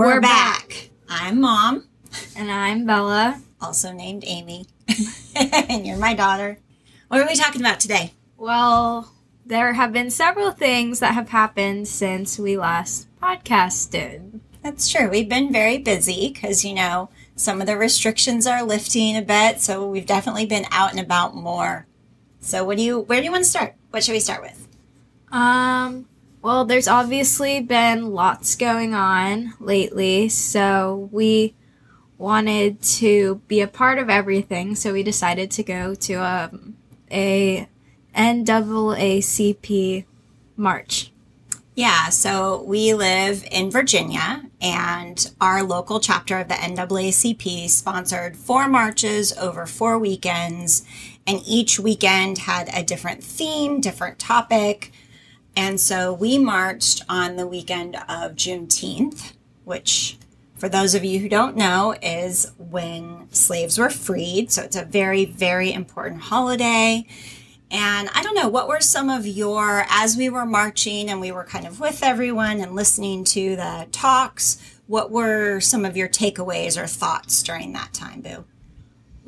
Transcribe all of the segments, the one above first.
We're, back. I'm mom, And I'm Bella. also named Amy, and you're my daughter. What are we talking about today? Well, there have been several things that have happened since we last podcasted. That's true. We've been very busy because, you know, some of the restrictions are lifting a bit. So we've definitely been out and about more. So what do you, where do you want to start? What should we start with? Um, well, there's obviously been lots going on lately, so we wanted to be a part of everything, so we decided to go to um, a NAACP march. Yeah, so we live in Virginia, and our local chapter of the NAACP sponsored four marches over four weekends, and each weekend had a different theme, different topic. And so we marched on the weekend of Juneteenth, which, for those of you who don't know, is when slaves were freed. So it's a very, very important holiday. And I don't know, what were some of your, as we were marching and we were kind of with everyone and listening to the talks, what were some of your takeaways or thoughts during that time, Boo?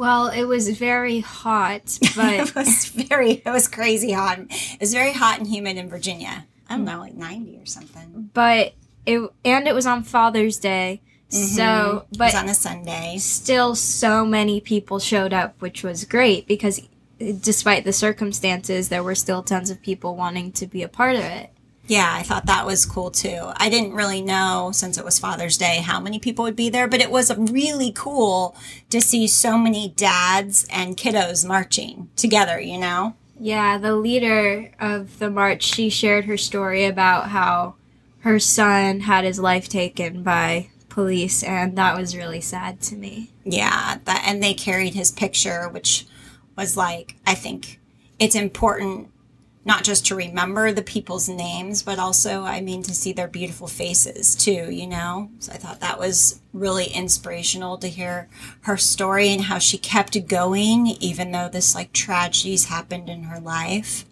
Well, it was very hot, but it was very, it was crazy hot. It was very hot and humid in Virginia. I don't mm. know, like 90 or something. but it and it was on Father's Day. Mm-hmm. So, it was but on a Sunday. still so many people showed up, which was great because despite the circumstances, there were still tons of people wanting to be a part of it. Yeah, I thought that was cool too. I didn't really know since it was Father's Day how many people would be there, but it was really cool to see so many dads and kiddos marching together, you know? Yeah, the leader of the march, she shared her story about how her son had his life taken by police, and that was really sad to me. Yeah, that and they carried his picture, which was like I think it's important not just to remember the people's names, but also I mean to see their beautiful faces too, you know? So I thought that was really inspirational to hear her story and how she kept going even though this like tragedies happened in her life.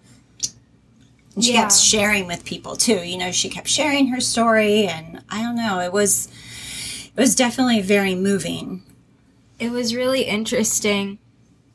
And she Yeah. kept sharing with people too. You know, she kept sharing her story and I don't know, it was it was definitely very moving. It was really interesting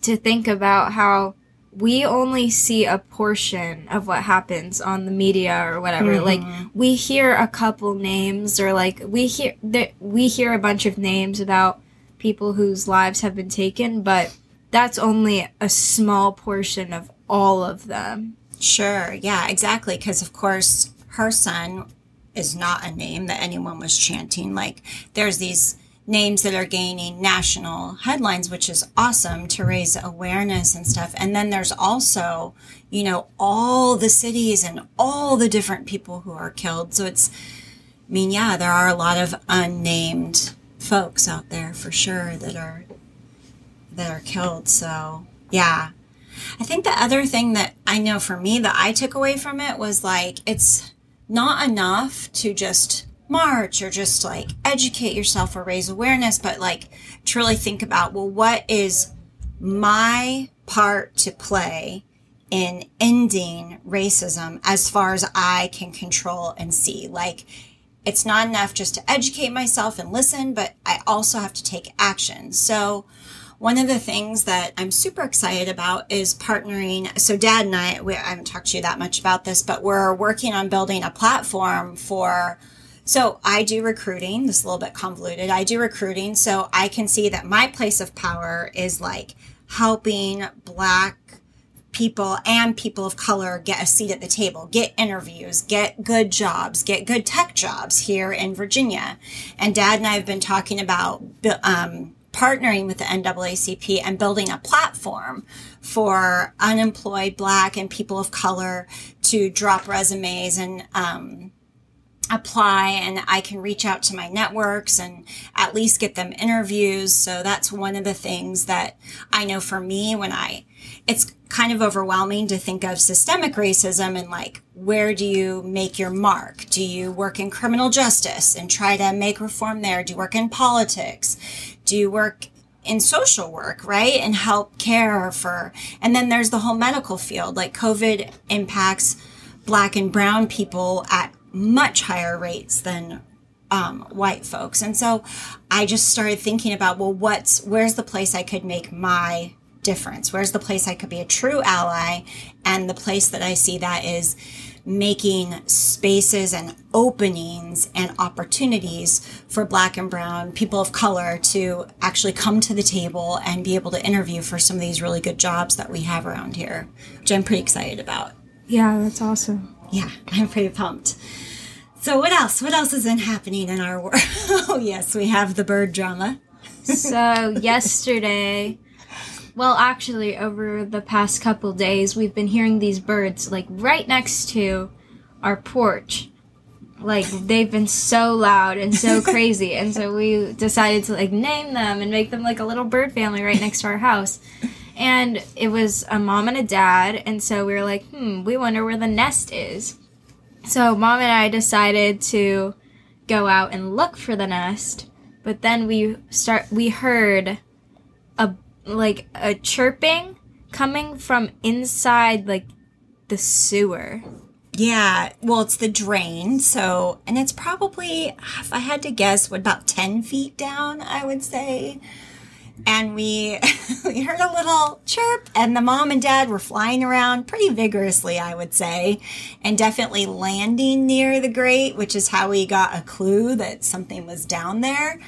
to think about how we only see a portion of what happens on the media or whatever. Mm-hmm. Like we hear a couple names or like we hear that we hear a bunch of names about people whose lives have been taken, but that's only a small portion of all of them. Sure. Yeah, exactly. Because, of course, her son is not a name that anyone was chanting. Like, there's these names that are gaining national headlines, which is awesome to raise awareness and stuff. And then there's also, you know, all the cities and all the different people who are killed. So it's, I mean, yeah, there are a lot of unnamed folks out there for sure that are that are killed. So, yeah. I think the other thing that I know for me that I took away from it was like it's not enough to just march or just like educate yourself or raise awareness, but like to really think about, well, what is my part to play in ending racism as far as I can control and see? Like, it's not enough just to educate myself and listen, but I also have to take action. So, one of the things that I'm super excited about is partnering. So, Dad and I, we, I haven't talked to you that much about this, but we're working on building a platform for. So, I do recruiting. This is a little bit convoluted. I do recruiting. So, I can see that my place of power is like helping Black people and people of color get a seat at the table, get interviews, get good jobs, get good tech jobs here in Virginia. And Dad and I have been talking about um, partnering with the NAACP and building a platform for unemployed Black and people of color to drop resumes and um, apply and I can reach out to my networks and at least get them interviews. So that's one of the things that I know for me when I, it's kind of overwhelming to think of systemic racism and like, where do you make your mark? Do you work in criminal justice and try to make reform there? Do you work in politics? Do you work in social work, right? And help care for, and then there's the whole medical field. Like COVID impacts black and brown people at much higher rates than um, white folks. And so I just started thinking about, well, what's, where's the place I could make my difference? Where's the place I could be a true ally? And the place that I see that is making spaces and openings and opportunities for black and brown people of color to actually come to the table and be able to interview for some of these really good jobs that we have around here, which I'm pretty excited about. Yeah, that's awesome. Yeah, I'm pretty pumped. So what else? What else has been happening in our world? oh yes, we have the bird drama. so yesterday, well, actually, over the past couple days, we've been hearing these birds like right next to our porch. Like they've been so loud and so crazy, and so we decided to like name them and make them like a little bird family right next to our house. And it was a mom and a dad, and so we were like, hmm, we wonder where the nest is. So mom and I decided to go out and look for the nest, but then we start we heard a like a chirping coming from inside like the sewer. Yeah, well, it's the drain. So, and it's probably, if I had to guess, what about 10 feet down, I would say and we we heard a little chirp and the mom and dad were flying around pretty vigorously i would say and definitely landing near the grate which is how we got a clue that something was down there.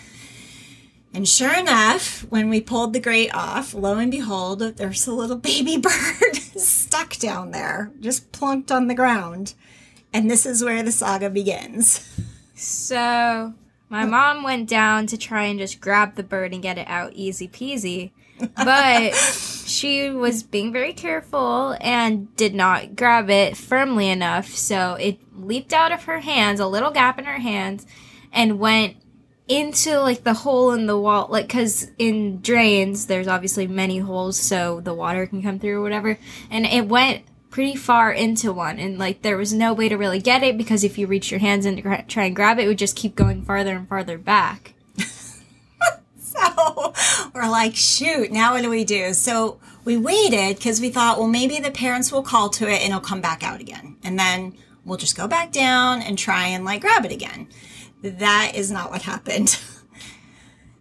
And sure enough when we pulled the grate off lo and behold there's a little baby bird stuck down there just plunked on the ground. And this is where the saga begins. So my mom went down to try and just grab the bird and get it out easy peasy. But she was being very careful and did not grab it firmly enough. So it leaped out of her hands, a little gap in her hands, and went into like the hole in the wall. Like, cause in drains, there's obviously many holes so the water can come through or whatever. And it went pretty far into one and like there was no way to really get it because if you reach your hands in to gra- try and grab it, it would just keep going farther and farther back. so we're like, shoot, now what do we do? So we waited because we thought, well, maybe the parents will call to it and it'll come back out again. And then we'll just go back down and try and like grab it again. That is not what happened.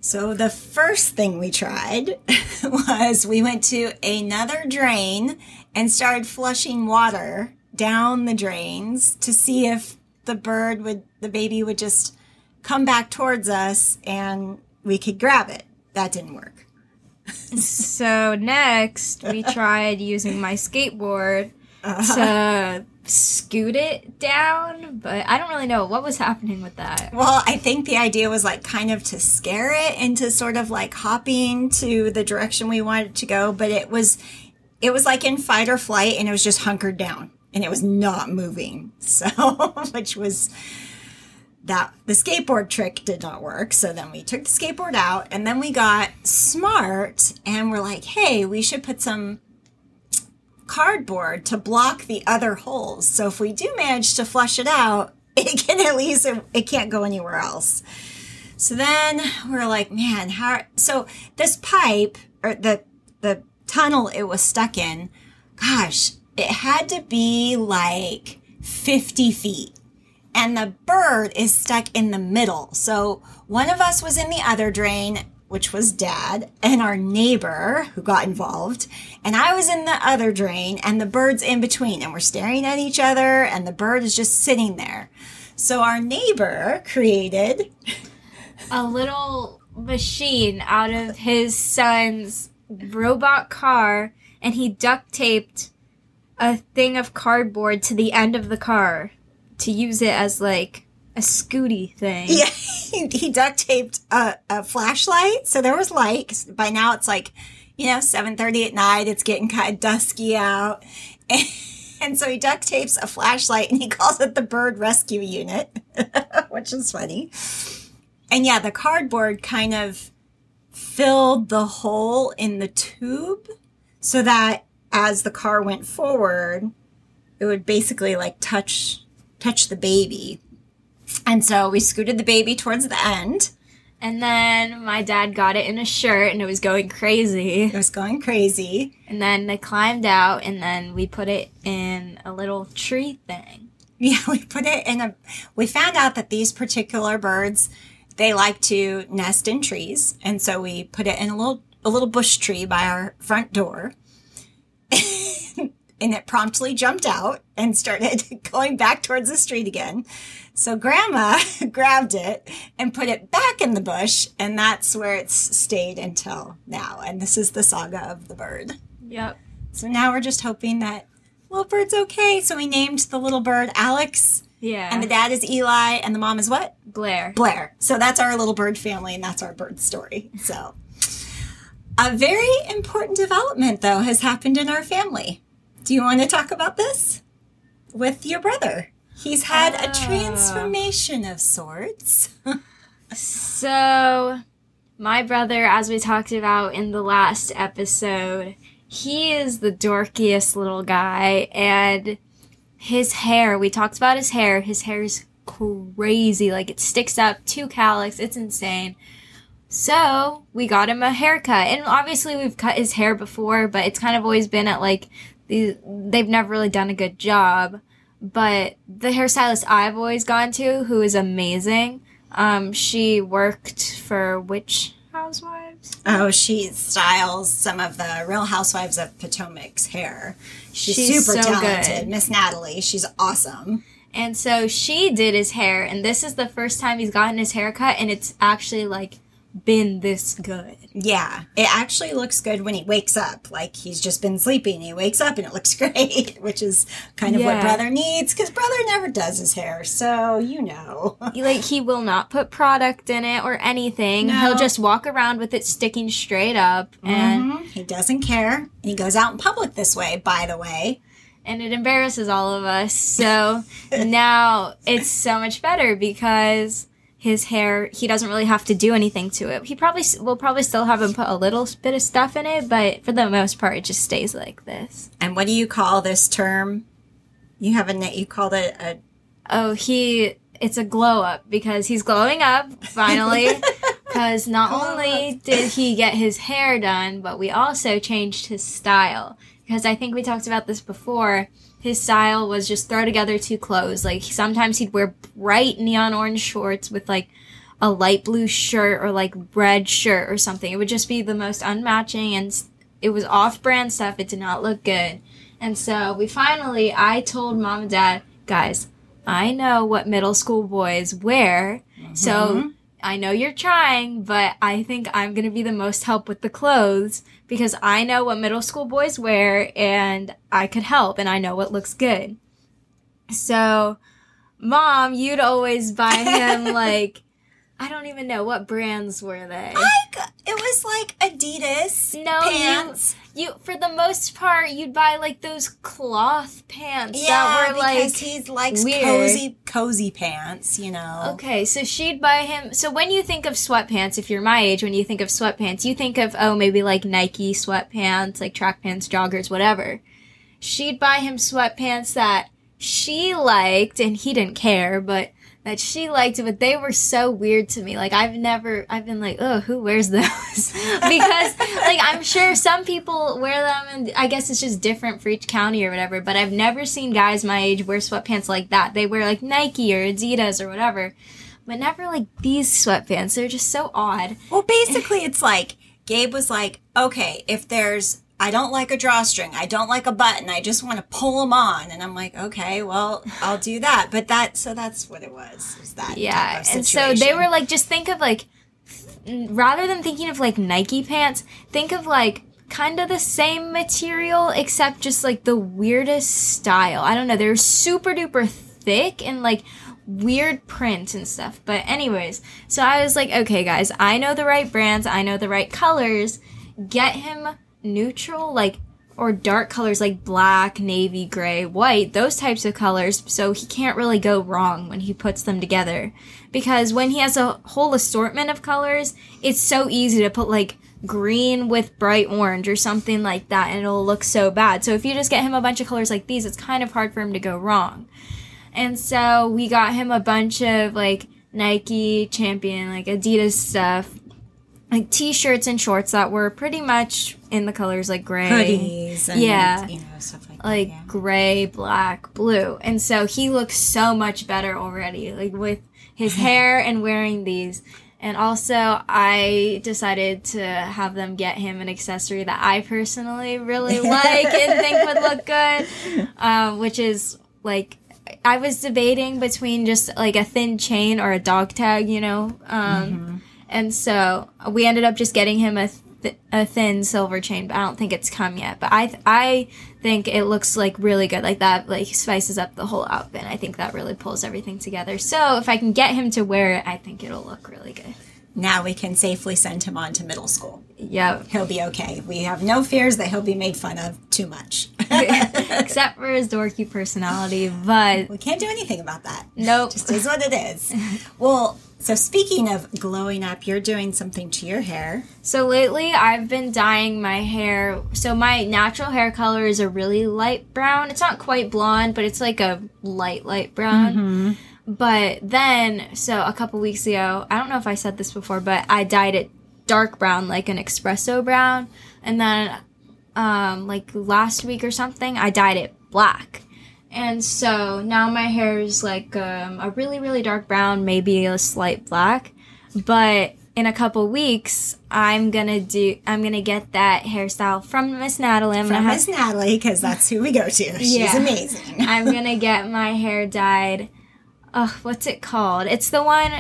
So the first thing we tried was we went to another drain and started flushing water down the drains to see if the bird would, the baby would just come back towards us and we could grab it. That didn't work. so next we tried using my skateboard uh-huh. to scoot it down, but I don't really know what was happening with that. Well, I think the idea was like kind of to scare it into sort of like hopping to the direction we wanted to go, but it was it was like in fight or flight and it was just hunkered down and it was not moving. So, which was that the skateboard trick did not work. So then we took the skateboard out and then we got smart and we're like, "Hey, we should put some cardboard to block the other holes. So if we do manage to flush it out, it can at least, it, it can't go anywhere else. So then we're like, man, how, so this pipe or the, the tunnel it was stuck in, gosh, it had to be like 50 feet. And the bird is stuck in the middle. So one of us was in the other drain which was dad, and our neighbor who got involved. And I was in the other drain, and the bird's in between, and we're staring at each other, and the bird is just sitting there. So our neighbor created a little machine out of his son's robot car, and he duct taped a thing of cardboard to the end of the car to use it as like a scooty thing. Yeah, he, he duct taped a, a, flashlight, so there was light. By now, it's like you know seven thirty at night. It's getting kind of dusky out, and, and so he duct tapes a flashlight, and he calls it the bird rescue unit, which is funny. And yeah, the cardboard kind of filled the hole in the tube, so that as the car went forward, it would basically like touch touch the baby and so we scooted the baby towards the end. And then my dad got it in a shirt and it was going crazy. It was going crazy. And then they climbed out and then we put it in a little tree thing. Yeah, we put it in a. We found out that these particular birds, they like to nest in trees, and so we put it in a little a little bush tree by our front door. and it promptly jumped out and started going back towards the street again. So grandma grabbed it and put it back in the bush, and that's where it's stayed until now. And this is the saga of the bird. Yep. So now we're just hoping that little bird's okay. So we named the little bird Alex. Yeah. And the dad is Eli, and the mom is what? Blair. Blair. So that's our little bird family, and that's our bird story. So, a very important development, though, has happened in our family. Do you want to talk about this with your brother? He's had a ah. transformation of sorts. So, my brother, as we talked about in the last episode, he is the dorkiest little guy, and his hair, we talked about his hair, his hair is crazy. Like, it sticks up to calyx, it's insane. So, we got him a haircut, and obviously, we've cut his hair before, but it's kind of always been at like, these, they've never really done a good job. But the hairstylist I've always gone to, who is amazing, um, she worked for which housewives? Oh, she styles some of the Real Housewives of Potomac's hair. She's, She's super so talented. Miss Natalie. She's awesome. And so she did his hair, and this is the first time he's gotten his hair cut, and it's actually like been this good. Yeah, it actually looks good when he wakes up. Like he's just been sleeping. He wakes up and it looks great, which is kind of what brother needs because brother never does his hair. So, you know. Like he will not put product in it or anything. No. He'll just walk around with it sticking straight up, and Mhm. He doesn't care. He goes out in public this way, by the way. and it embarrasses all of us. So now it's so much better because his hair he doesn't really have to do anything to it. He probably will probably still have him put a little bit of stuff in it, but for the most part, it just stays like this. And what do you call this term? You have a net you called it a Oh, he it's a glow up because he's glowing up finally. Because not only did he get his hair done, but we also changed his style. Because I think we talked about this before. His style was just throw together two clothes. Like sometimes he'd wear bright neon orange shorts with like a light blue shirt or like red shirt or something. It would just be the most unmatching and it was off brand stuff. It did not look good. And so we finally, I told mom and dad, guys, I know what middle school boys wear. So mm-hmm. I know you're trying, but I think I'm going to be the most help with the clothes because I know what middle school boys wear and I could help and I know what looks good. So, mom, you'd always buy him like, I don't even know what brands were they. like it was like Adidas No, pants. you, you, for the most part, you'd buy like those cloth pants yeah, that were because like, he likes weird. cozy cozy pants. You know. Okay, so she'd buy him. So when you think of sweatpants, if you're my age, when you think of sweatpants, you think of, oh, maybe like Nike sweatpants, like track pants, joggers, whatever. She'd buy him sweatpants that she liked, and he didn't care, but that she liked, but they were so weird to me. Like, I've never, I've been like, oh, who wears those? because, like, I'm sure some people wear them, and I guess it's just different for each county or whatever, but I've never seen guys my age wear sweatpants like that. They wear, like, Nike or Adidas or whatever, but never, like, these sweatpants. They're just so odd. Well, basically, it's like Gabe was like, okay, if there's, I don't like a drawstring, I don't like a button, I just want to pull them on, and I'm like, okay, well, I'll do that. But that, so that's what it was. Was that Yeah, and so they were like, just think of like, rather than thinking of like Nike pants, think of like kind of the same material except just like the weirdest style. I don't know, they're super duper thick and like weird print and stuff. But anyways, so I was like, okay guys, I know the right brands, I know the right colors. Get him neutral like or dark colors like black, navy, gray, white, those types of colors, so he can't really go wrong when he puts them together. Because when he has a whole assortment of colors, it's so easy to put like green with bright orange or something like that and it'll look so bad. So if you just get him a bunch of colors like these, it's kind of hard for him to go wrong. And so we got him a bunch of like Nike, Champion, like Adidas stuff, like t-shirts and shorts that were pretty much in the colors like gray. hoodies and, Yeah. you know, stuff like that. like Yeah. gray, black, blue. And so he looks so much better already, like with his hair and wearing these. And also, I decided to have them get him an accessory that I personally really like and think would look good, um, which is like I was debating between just like a thin chain or a dog tag, you know. Um, And so uh, we ended up just getting him a th- a thin silver chain, but I don't think it's come yet. But I th- I think it looks like really good, like that like spices up the whole outfit. I think that really pulls everything together. So if I can get him to wear it, I think it'll look really good. Now we can safely send him on to middle school. Yep. He'll be okay. We have no fears that he'll be made fun of too much. Except for his dorky personality, but we can't do anything about that. nope. Just is what it is. Well, so speaking of glowing up, you're doing something to your hair. So lately, I've been dyeing my hair. So my natural hair color is a really light brown. It's not quite blonde, but it's like a light, light brown. But then, so a couple weeks ago, I don't know if I said this before, but I dyed it dark brown, like an espresso brown. And then, um, like last week or something, I dyed it black. And so now my hair is like um, a really, really dark brown, maybe a slight black. But in a couple weeks, I'm gonna do. I'm gonna get that hairstyle from Miss Natalie. I'm From Miss Natalie, because that's who we go to. She's Yeah. amazing. I'm gonna get my hair dyed. Oh, what's it called? It's the one.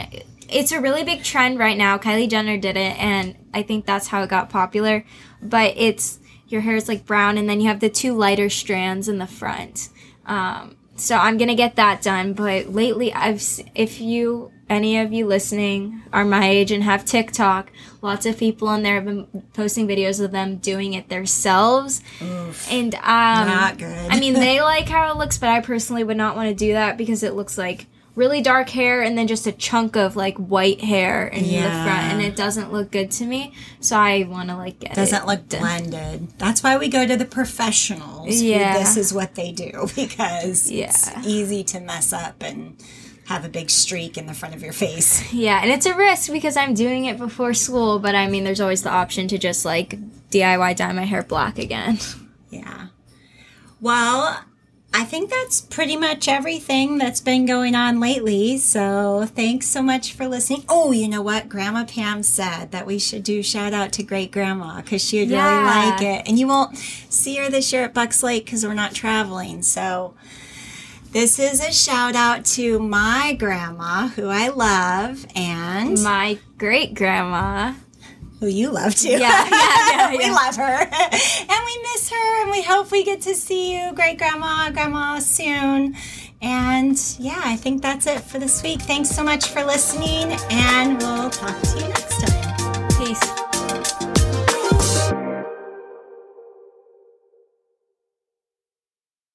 It's a really big trend right now. Kylie Jenner did it, and I think that's how it got popular. But it's your hair is like brown, and then you have the two lighter strands in the front. Um, so I'm gonna get that done. But lately, I've if you any of you listening are my age and have TikTok, lots of people on there have been posting videos of them doing it themselves. And um, Not good. I mean, they like how it looks, but I personally would not want to do that because it looks like really dark hair and then just a chunk of like white hair in the front, and it doesn't look good to me. So I want to like get Doesn't it look done. blended. That's why we go to the professionals. Yeah. this is what they do because it's Yeah. easy to mess up and have a big streak in the front of your face. Yeah, and it's a risk because I'm doing it before school, but I mean, there's always the option to just like DIY dye my hair black again. Yeah. Well, I think that's pretty much everything that's been going on lately. So thanks so much for listening. Oh, you know what? Grandma Pam said that we should do shout out to great grandma because she would Yeah. really like it. And you won't see her this year at Bucks Lake because we're not traveling. So this is a shout out to my grandma who I love and My great grandma. Who you love too. Yeah, yeah, yeah, we yeah. love her. and we miss her and we hope we get to see you, great grandma, grandma, soon. And yeah, I think that's it for this week. Thanks so much for listening, and we'll talk to you next